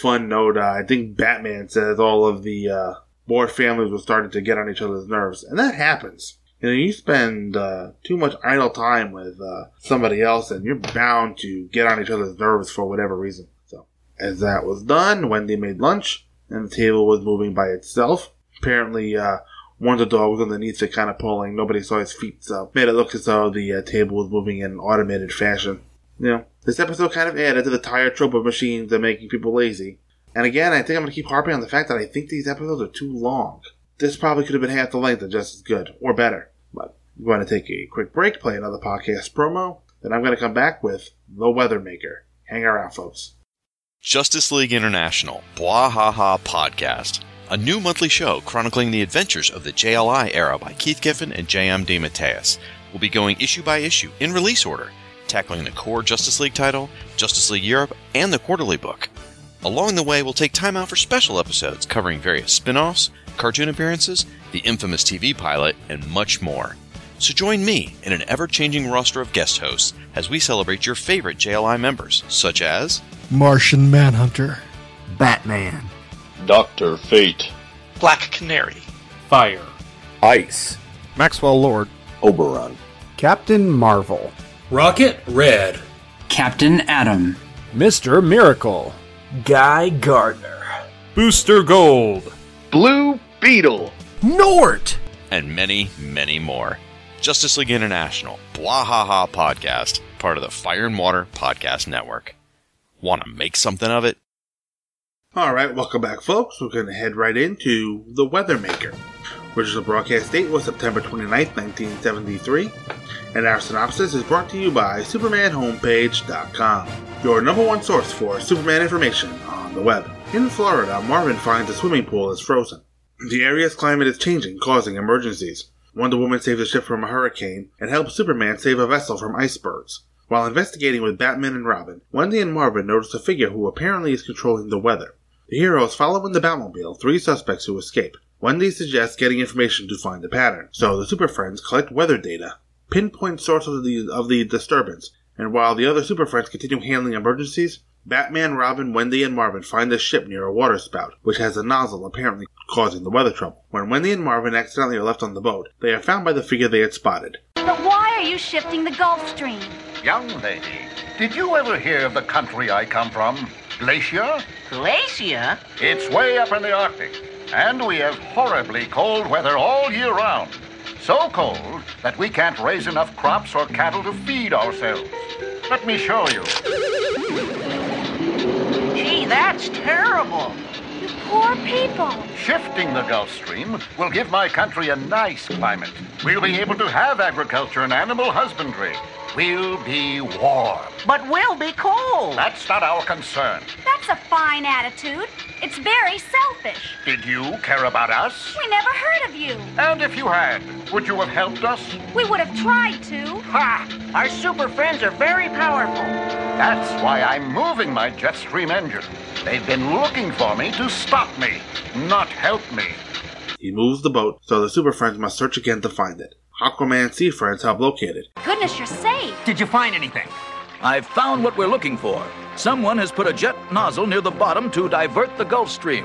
fun note, uh, I think Batman says all of the uh, Bohr families were starting to get on each other's nerves, and that happens. You know, you spend uh, too much idle time with uh, somebody else, and you're bound to get on each other's nerves for whatever reason. So, as that was done, Wendy made lunch, and the table was moving by itself. Apparently, uh, one of the dogs underneath it kind of pulling. Nobody saw his feet, so made it look as though the uh, table was moving in an automated fashion. You know, this episode kind of added to the tired trope of machines and making people lazy. And again, I think I'm going to keep harping on the fact that I think these episodes are too long. This probably could have been half the length and just as good, or better. But I'm going to take a quick break, play another podcast promo, then I'm going to come back with The Weathermaker. Hang around, folks. Justice League International, Bwahaha Podcast, a new monthly show chronicling the adventures of the JLI era by Keith Giffen and J.M. DeMatteis. We'll be going issue by issue in release order, tackling the core Justice League title, Justice League Europe, and the quarterly book. Along the way, we'll take time out for special episodes covering various spin offs, cartoon appearances, the infamous TV pilot, and much more. So join me in an ever changing roster of guest hosts as we celebrate your favorite JLI members, such as Martian Manhunter, Batman, Doctor Fate, Black Canary, Fire, Ice, Maxwell Lord, Oberon, Captain Marvel, Rocket Red, Captain Atom, Mr. Miracle, Guy Gardner, Booster Gold, Blue Beetle, G'nort, and many, many more. Justice League International, Bwahaha Podcast, part of the Fire and Water Podcast Network. Want to make something of it? All right, welcome back, folks. We're going to head right into The Weathermaker. Original broadcast date was September 29th, 1973, and our synopsis is brought to you by SupermanHomepage.com, your number one source for Superman information on the web. In Florida, Marvin finds a swimming pool is frozen. The area's climate is changing, causing emergencies. Wonder Woman saves a ship from a hurricane and helps Superman save a vessel from icebergs. While investigating with Batman and Robin, Wendy and Marvin notice a figure who apparently is controlling the weather. The heroes follow in the Batmobile three suspects who escape. Wendy suggests getting information to find the pattern, so the Super Friends collect weather data, pinpoint source of the, of the disturbance, and while the other Super Friends continue handling emergencies, Batman, Robin, Wendy, and Marvin find a ship near a waterspout, which has a nozzle apparently causing the weather trouble. When Wendy and Marvin accidentally are left on the boat, they are found by the figure they had spotted. But why are you shifting the Gulf Stream? Young lady, did you ever hear of the country I come from? Glacia? Glacia? It's way up in the Arctic, and we have horribly cold weather all year round. So cold that we can't raise enough crops or cattle to feed ourselves. Let me show you. Gee, that's terrible. You poor people. Shifting the Gulf Stream will give my country a nice climate. We'll be able to have agriculture and animal husbandry. We'll be warm. But we'll be cold. That's not our concern. That's a fine attitude. It's very selfish. Did you care about us? We never heard of you. And if you had, would you have helped us? We would have tried to. Ha! Our super friends are very powerful. That's why I'm moving my jet stream engine. They've been looking for me to stop me, not help me. He moves the boat, so the Super Friends must search again to find it. Aquaman and Sea Friends help locate it. Goodness, you're safe. Did you find anything? I've found what we're looking for. Someone has put a jet nozzle near the bottom to divert the Gulf Stream.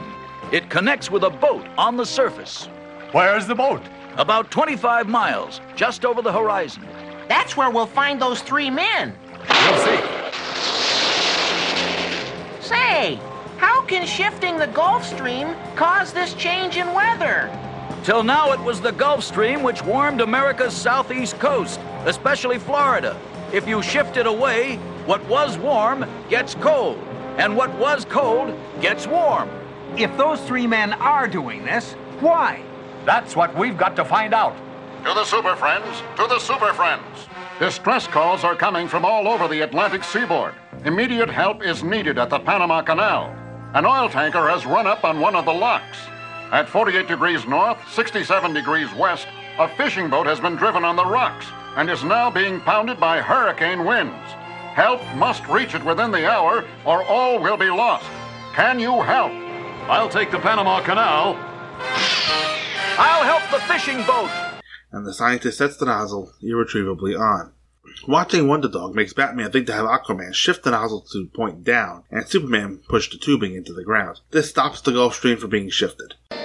It connects with a boat on the surface. Where's the boat? About 25 miles, just over the horizon. That's where we'll find those three men. We'll see. Say, how can shifting the Gulf Stream cause this change in weather? Till now, it was the Gulf Stream which warmed America's southeast coast, especially Florida. If you shift it away, what was warm gets cold, and what was cold gets warm. If those three men are doing this, why? That's what we've got to find out. To the Super Friends, to the Super Friends. Distress calls are coming from all over the Atlantic seaboard. Immediate help is needed at the Panama Canal. An oil tanker has run up on one of the locks. At 48 degrees north, 67 degrees west, a fishing boat has been driven on the rocks and is now being pounded by hurricane winds. Help must reach it within the hour or all will be lost. Can you help? I'll take the Panama Canal. I'll help the fishing boat. And the scientist sets the nozzle irretrievably on. Watching Wonder Dog makes Batman think to have Aquaman shift the nozzle to point down, and Superman push the tubing into the ground. This stops the Gulf Stream from being shifted. The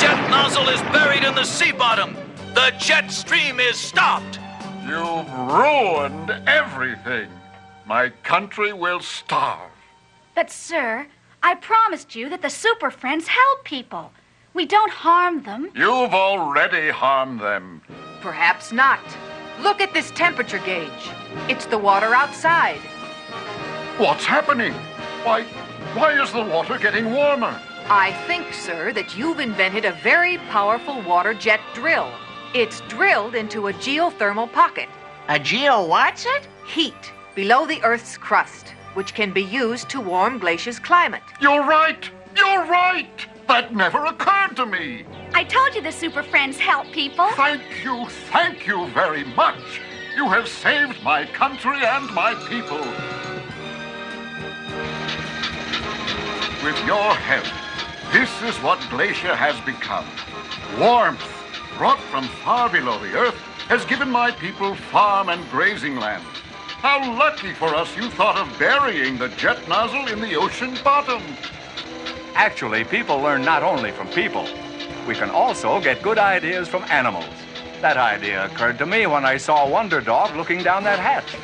jet nozzle is buried in the sea bottom. The jet stream is stopped. You've ruined everything. My country will starve. But, sir, I promised you that the Super Friends help people. We don't harm them. You've already harmed them. Perhaps not. Look at this temperature gauge. It's the water outside. What's happening? Why, why is the water getting warmer? I think, sir, that you've invented a very powerful water jet drill. It's drilled into a geothermal pocket. A geo what's it? Heat below the Earth's crust, which can be used to warm Glacia's climate. You're right! You're right! That never occurred to me! I told you the Super Friends help people. Thank you, thank you very much! You have saved my country and my people. With your help, this is what Glacia has become. Warmth, brought from far below the earth, has given my people farm and grazing land. How lucky for us you thought of burying the jet nozzle in the ocean bottom. Actually, people learn not only from people. We can also get good ideas from animals. That idea occurred to me when I saw Wonder Dog looking down that hatch.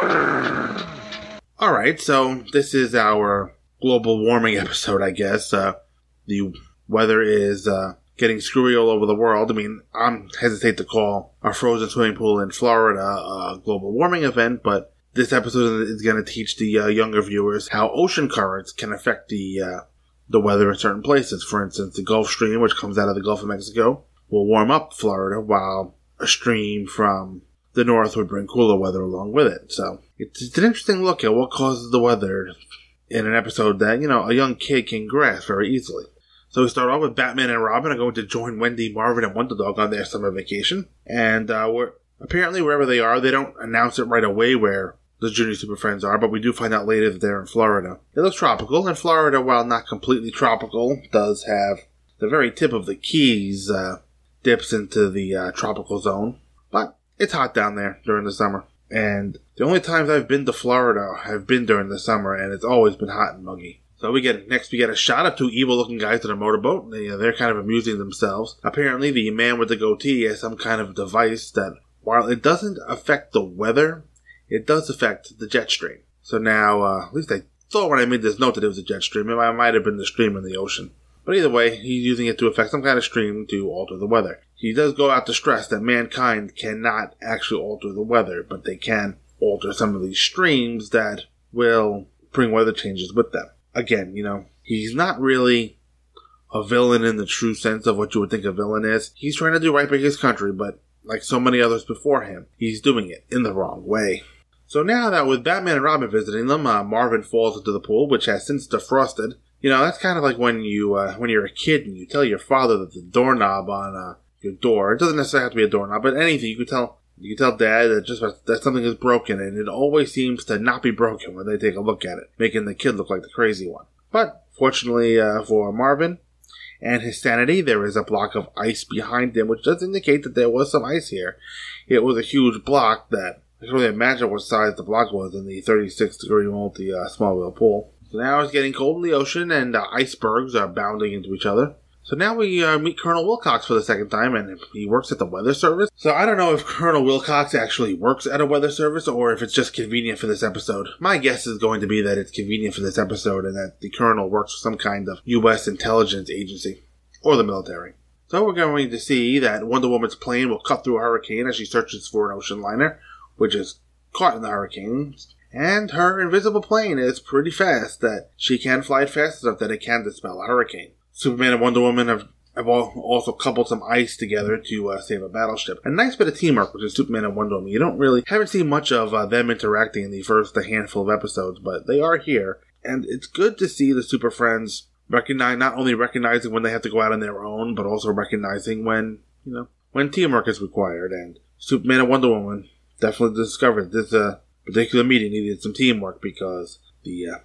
Alright, so this is our global warming episode, I guess. Uh, the weather is uh, getting screwy all over the world. I mean, I'm hesitate to call a frozen swimming pool in Florida a global warming event, but this episode is going to teach the uh, younger viewers how ocean currents can affect the uh, the weather in certain places. For instance, the Gulf Stream, which comes out of the Gulf of Mexico, will warm up Florida, while a stream from the north would bring cooler weather along with it. So it's, an interesting look at what causes the weather in an episode that you know a young kid can grasp very easily. So we start off with Batman and Robin are going to join Wendy, Marvin, and Wonder Dog on their summer vacation, and uh, apparently wherever they are, they don't announce it right away where the Junior Super Friends are, but we do find out later that they're in Florida. It looks tropical, and Florida, while not completely tropical, does have the very tip of the Keys uh, dips into the uh, tropical zone. But it's hot down there during the summer, and the only times I've been to Florida have been during the summer, and it's always been hot and muggy. So we get next we get a shot of two evil-looking guys in a motorboat. They, uh, they're kind of amusing themselves. Apparently, the man with the goatee has some kind of device that, while it doesn't affect the weather, it does affect the jet stream. So now, uh, at least I thought when I made this note that it was a jet stream. It might, might have been the stream in the ocean. But either way, he's using it to affect some kind of stream to alter the weather. He does go out to stress that mankind cannot actually alter the weather, but they can alter some of these streams that will bring weather changes with them. again, you know, he's not really a villain in the true sense of what you would think a villain is. He's trying to do right by his country, but like so many others before him, he's doing it in the wrong way. So now that with Batman and Robin visiting them, uh, Marvin falls into the pool, which has since defrosted. You know, that's kind of like when you uh, when you're a kid and you tell your father that the doorknob on uh, your door it doesn't necessarily have to be a doorknob, but anything you can tell you can tell dad that just that something is broken, and it always seems to not be broken when they take a look at it, making the kid look like the crazy one. But fortunately uh, for Marvin and his sanity, there is a block of ice behind him, which does indicate that there was some ice here. It was a huge block that I can only imagine what size the block was in the 36 degree multi uh, wheel pool. So now it's getting cold in the ocean, and uh, icebergs are bounding into each other. So now we uh, meet Colonel Wilcox for the second time, and he works at the Weather Service. So I don't know if Colonel Wilcox actually works at a weather service or if it's just convenient for this episode. My guess is going to be that it's convenient for this episode and that the Colonel works for some kind of U.S. intelligence agency or the military. So we're going to see that Wonder Woman's plane will cut through a hurricane as she searches for an ocean liner, which is caught in the hurricane. And her invisible plane is pretty fast that she can fly fast enough that it can dispel a hurricane. Superman and Wonder Woman have, have also coupled some ice together to uh, save a battleship. A nice bit of teamwork between Superman and Wonder Woman. You don't really haven't seen much of uh, them interacting in the first handful of episodes, but they are here, and it's good to see the Super Friends recognize not only recognizing when they have to go out on their own, but also recognizing when you know when teamwork is required. And Superman and Wonder Woman definitely discovered this uh, particular meeting needed some teamwork because the uh,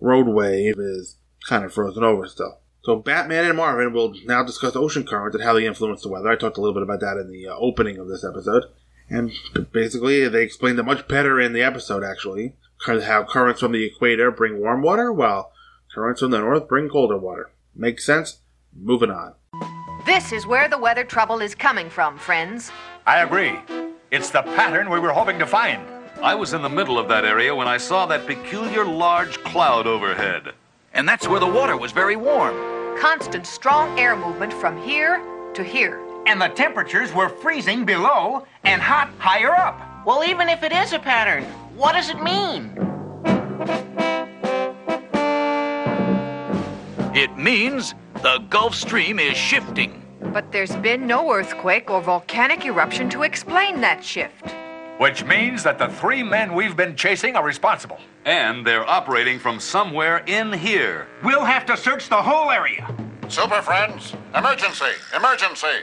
roadway is kind of frozen over still. So Batman and Marvin will now discuss ocean currents and how they influence the weather. I talked a little bit about that in the uh, opening of this episode. And basically, they explained it much better in the episode, actually. How currents from the equator bring warm water, while currents from the north bring colder water. Makes sense? Moving on. This is where the weather trouble is coming from, friends. I agree. It's the pattern we were hoping to find. I was in the middle of that area when I saw that peculiar large cloud overhead. And that's where the water was very warm. Constant strong air movement from here to here. And the temperatures were freezing below and hot higher up. Well, even if it is a pattern, what does it mean? It means the Gulf Stream is shifting. But there's been no earthquake or volcanic eruption to explain that shift. Which means that the three men we've been chasing are responsible. And they're operating from somewhere in here. We'll have to search the whole area. Super friends, emergency, emergency.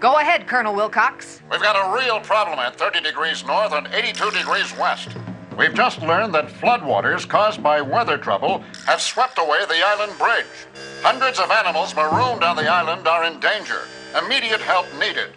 Go ahead, Colonel Wilcox. We've got a real problem at 30 degrees north and 82 degrees west. We've just learned that floodwaters caused by weather trouble have swept away the island bridge. Hundreds of animals marooned on the island are in danger. Immediate help needed.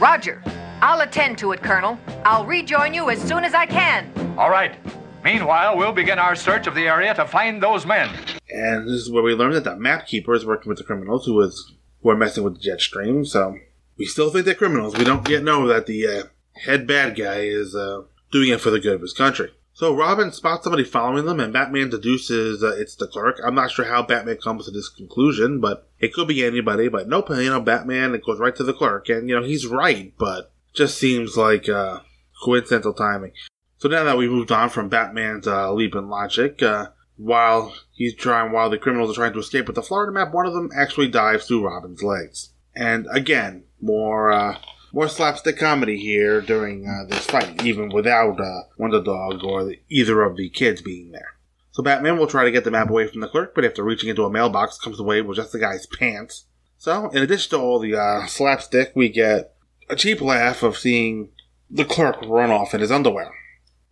Roger. I'll attend to it, Colonel. I'll rejoin you as soon as I can. All right. Meanwhile, we'll begin our search of the area to find those men. And this is where we learned that the map keeper is working with the criminals who was who are messing with the jet stream. So we still think they're criminals. We don't yet know that the uh, head bad guy is uh, doing it for the good of his country. So Robin spots somebody following them, and Batman deduces uh, it's the clerk. I'm not sure how Batman comes to this conclusion, but it could be anybody. But nope, you know, Batman it goes right to the clerk, and you know he's right, but just seems like uh, coincidental timing. So now that we moved on from Batman's uh, leap in logic, uh, while he's trying, while the criminals are trying to escape with the Florida map, one of them actually dives through Robin's legs. And again, more uh, more slapstick comedy here during uh, this fight, even without uh, Wonder Dog or the, either of the kids being there. So Batman will try to get the map away from the clerk, but after reaching into a mailbox, comes away with just the guy's pants. So, in addition to all the uh, slapstick, we get a cheap laugh of seeing the clerk run off in his underwear.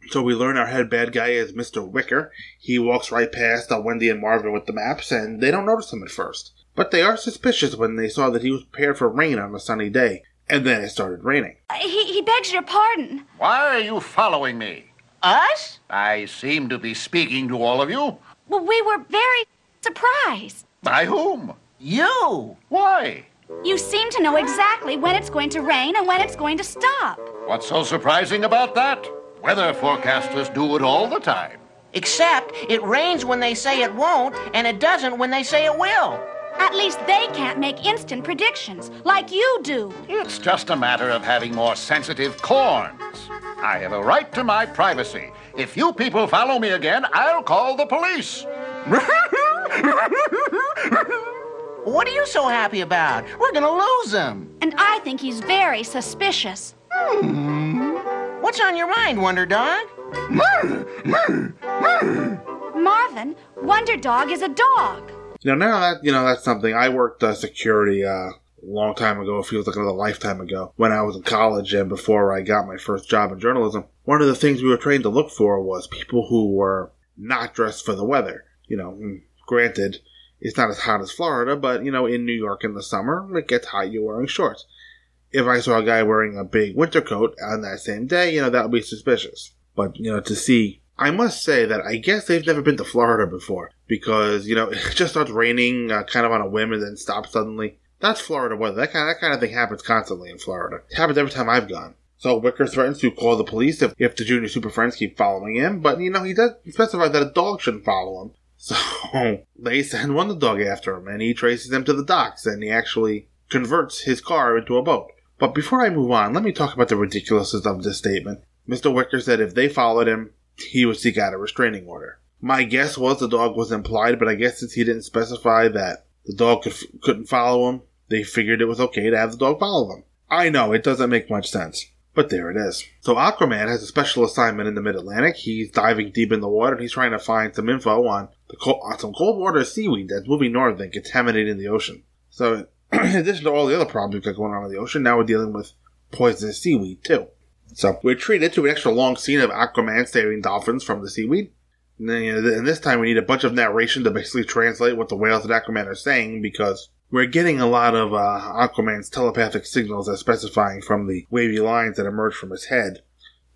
So we learn our head bad guy is Mr. Wicker. He walks right past Wendy and Marvin with the maps, and they don't notice him at first. But they are suspicious when they saw that he was prepared for rain on a sunny day. And then it started raining. He, he begs your pardon. Why are you following me? Us? I seem to be speaking to all of you. Well, we were very surprised. By whom? You. Why? You seem to know exactly when it's going to rain and when it's going to stop. What's so surprising about that? Weather forecasters do it all the time. Except it rains when they say it won't, and it doesn't when they say it will. At least they can't make instant predictions like you do. It's just a matter of having more sensitive corns. I have a right to my privacy. If you people follow me again, I'll call the police. What are you so happy about? We're gonna lose him. And I think he's very suspicious. Hmm? What's on your mind, Wonder Dog? Marvin, Wonder Dog is a dog. Know, now that you know that's something. I worked uh, security uh, a long time ago. It feels like another lifetime ago. When I was in college and before I got my first job in journalism, one of the things we were trained to look for was people who were not dressed for the weather. You know, mm, granted, it's not as hot as Florida, but you know, in New York in the summer, it gets hot. You're wearing shorts. If I saw a guy wearing a big winter coat on that same day, you know, that would be suspicious. But you know, to see I must say that I guess they've never been to Florida before because you know it just starts raining uh, kind of on a whim and then stops suddenly. That's Florida weather. That kind of, that kind of thing happens constantly in Florida. It happens every time I've gone. So Wicker threatens to call the police if, if the Junior Super Friends keep following him, but you know he does specify that a dog shouldn't follow him. So they send Wonder Dog after him, and he traces him to the docks, and he actually converts his car into a boat. But before I move on, let me talk about the ridiculousness of this statement. Mr. Wicker said if they followed him, he would seek out a restraining order. My guess was the dog was implied, but I guess since he didn't specify that the dog could, couldn't follow him, they figured it was okay to have the dog follow them. I know, it doesn't make much sense. But there it is. So Aquaman has a special assignment in the Mid-Atlantic. He's diving deep in the water and he's trying to find some info on, the on some cold water seaweed that's moving north and contaminating the ocean. So in addition to all the other problems we've got going on in the ocean, now we're dealing with poisonous seaweed too. So we're treated to an extra long scene of Aquaman saving dolphins from the seaweed. And, then, you know, and this time we need a bunch of narration to basically translate what the whales and Aquaman are saying because we're getting a lot of uh, Aquaman's telepathic signals as specifying from the wavy lines that emerge from his head.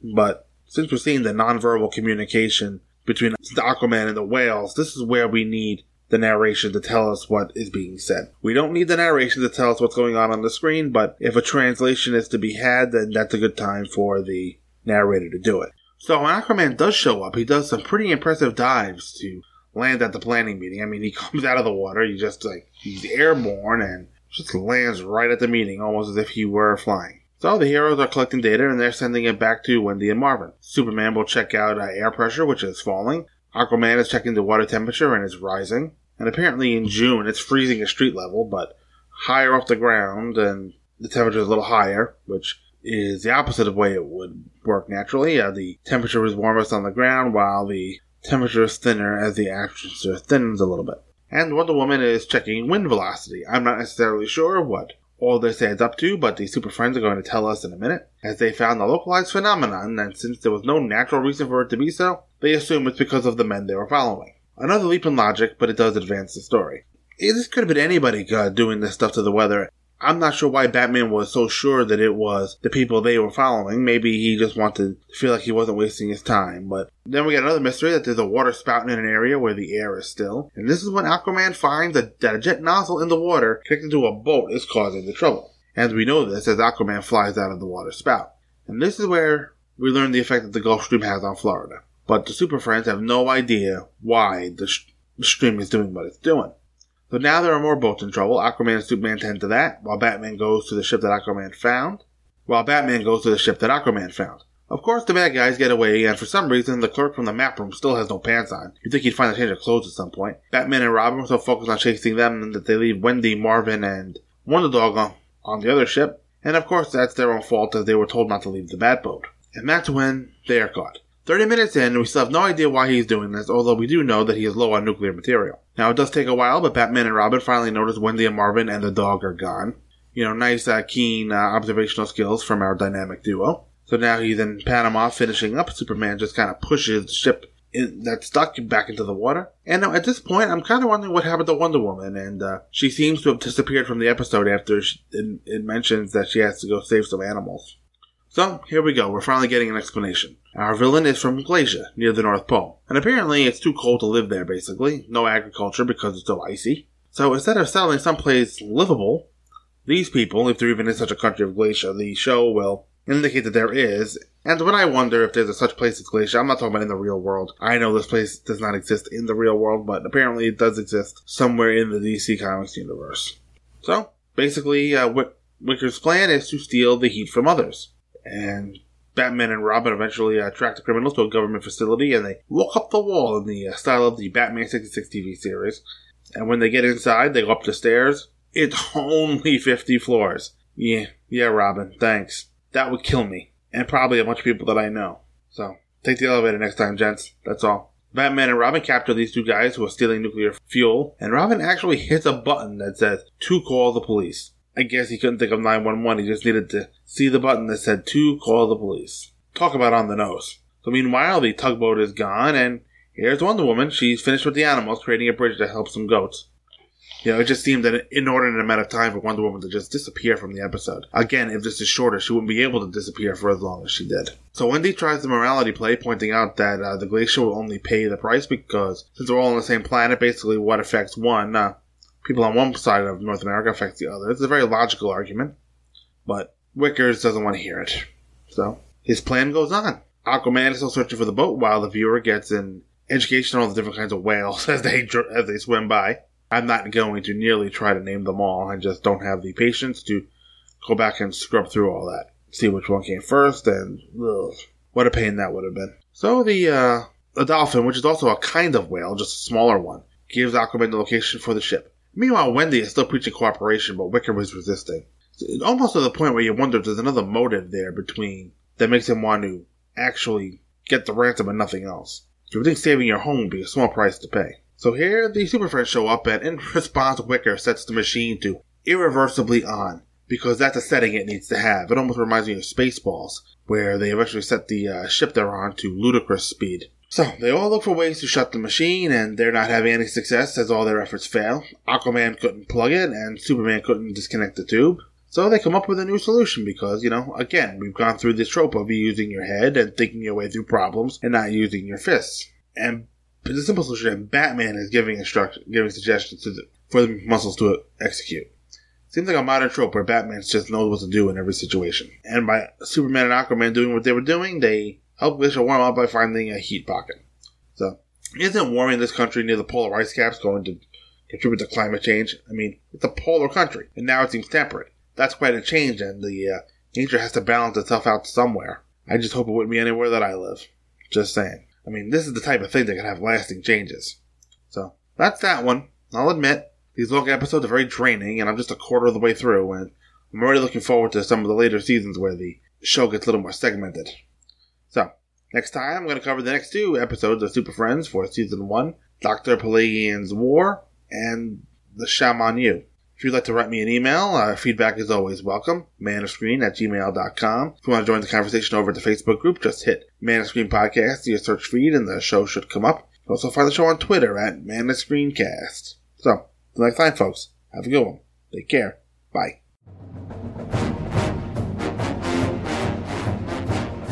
But since we're seeing the nonverbal communication between the Aquaman and the whales, this is where we need the narration to tell us what is being said. We don't need the narration to tell us what's going on on the screen, but if a translation is to be had, then that's a good time for the narrator to do it. So when Aquaman does show up, he does some pretty impressive dives to land at the planning meeting. I mean, he comes out of the water, he just like he's airborne and just lands right at the meeting, almost as if he were flying. So the heroes are collecting data and they're sending it back to Wendy and Marvin. Superman will check out uh, air pressure, which is falling. Aquaman is checking the water temperature and it's rising. And apparently in June it's freezing at street level, but higher off the ground and the temperature is a little higher, which is the opposite of the way it would work naturally. Uh, the temperature is warmest on the ground while the temperature is thinner as the atmosphere thins a little bit. And Wonder Woman is checking wind velocity. I'm not necessarily sure what all this adds up to, but the Super Friends are going to tell us in a minute, as they found a localized phenomenon, and since there was no natural reason for it to be so, they assume it's because of the men they were following. Another leap in logic, but it does advance the story. This could have been anybody uh, doing this stuff to the weather. I'm not sure why Batman was so sure that it was the people they were following. Maybe he just wanted to feel like he wasn't wasting his time. But then we get another mystery that there's a water spout in an area where the air is still. And this is when Aquaman finds that, that a jet nozzle in the water connected to a boat is causing the trouble. And we know this as Aquaman flies out of the water spout. And this is where we learn the effect that the Gulf Stream has on Florida. But the Super Friends have no idea why the, sh- the stream is doing what it's doing. So now there are more boats in trouble. Aquaman and Superman tend to that, while Batman goes to the ship that Aquaman found, while Batman goes to the ship that Aquaman found. Of course, the bad guys get away, and for some reason, the clerk from the map room still has no pants on. You'd think he'd find a change of clothes at some point. Batman and Robin are so focused on chasing them that they leave Wendy, Marvin, and Wonder Dog on, on the other ship. And of course, that's their own fault as they were told not to leave the Batboat. And that's when they are caught. 30 minutes in, we still have no idea why he's doing this, although we do know that he is low on nuclear material. Now, it does take a while, but Batman and Robin finally notice Wendy and Marvin and the dog are gone. You know, nice, uh, keen uh, observational skills from our dynamic duo. So now he's in Panama finishing up. Superman just kind of pushes the ship in, that's stuck back into the water. And now at this point, I'm kind of wondering what happened to Wonder Woman. And uh, she seems to have disappeared from the episode after she, it, it mentions that she has to go save some animals. So, here we go. We're finally getting an explanation. Our villain is from Glacia, near the North Pole. And apparently it's too cold to live there, basically. No agriculture because it's so icy. So instead of settling someplace livable, these people, if there even is such a country of Glacia, the show will indicate that there is. And when I wonder if there's a such place as Glacia, I'm not talking about in the real world. I know this place does not exist in the real world, but apparently it does exist somewhere in the DC Comics universe. So, basically, uh, Wicker's plan is to steal the heat from others. And Batman and Robin eventually uh, track the criminals to a government facility and they walk up the wall in the uh, style of the Batman 66 TV series. And when they get inside, they go up the stairs. It's only 50 floors. Yeah, yeah, Robin, thanks. That would kill me. And probably a bunch of people that I know. So, take the elevator next time, gents. That's all. Batman and Robin capture these two guys who are stealing nuclear fuel, and Robin actually hits a button that says, to call the police. I guess he couldn't think of 911, he just needed to see the button that said, to call the police. Talk about on the nose. So meanwhile, the tugboat is gone, and here's Wonder Woman. She's finished with the animals, creating a bridge to help some goats. You know, it just seemed an inordinate amount of time for Wonder Woman to just disappear from the episode. Again, if this is shorter, she wouldn't be able to disappear for as long as she did. So Wendy tries the morality play, pointing out that uh, the glacier will only pay the price because since we're all on the same planet, basically what affects one, uh, people on one side of North America affects the other. It's a very logical argument, but Wickers doesn't want to hear it. So his plan goes on. Aquaman is still searching for the boat while the viewer gets an education on all the different kinds of whales as they as they swim by. I'm not going to nearly try to name them all. I just don't have the patience to go back and scrub through all that. See which one came first, and ugh, what a pain that would have been. So the uh, the dolphin, which is also a kind of whale, just a smaller one, gives Aquaman the location for the ship. Meanwhile, Wendy is still preaching cooperation, but Wicker was resisting. It's almost to the point where you wonder if there's another motive there between that makes him want to actually get the ransom and nothing else. You would think saving your home would be a small price to pay. So here the Super Friends show up, and in response, Wicker sets the machine to irreversibly on because that's a setting it needs to have. It almost reminds me of Spaceballs, where they eventually set the uh, ship they're on to ludicrous speed. So they all look for ways to shut the machine, and they're not having any success as all their efforts fail. Aquaman couldn't plug it, and Superman couldn't disconnect the tube. So they come up with a new solution because, you know, again, we've gone through this trope of you using your head and thinking your way through problems and not using your fists. And it's a simple solution, and Batman is giving instruction, giving suggestions the, for the muscles to execute. Seems like a modern trope where Batman just knows what to do in every situation. And by Superman and Aquaman doing what they were doing, they helped Glacia warm up by finding a heat pocket. So, isn't warming this country near the polar ice caps going to contribute to climate change? I mean, it's a polar country, and now it seems temperate. That's quite a change, and the uh, nature has to balance itself out somewhere. I just hope it wouldn't be anywhere that I live. Just saying. I mean, this is the type of thing that can have lasting changes. So, that's that one. I'll admit, these long episodes are very draining, and I'm just a quarter of the way through, and I'm already looking forward to some of the later seasons where the show gets a little more segmented. Next time I'm going to cover the next two episodes of Super Friends for season one Dr. Pelagian's War and The Shamon U. If you'd like to write me an email, uh, feedback is always welcome. Manofscreen at gmail.com. If you want to join the conversation over at the Facebook group, just hit Man Screen Podcast to your search feed and the show should come up. You can also find the show on Twitter at Man Screencast. So, until next time, folks, have a good one. Take care. Bye.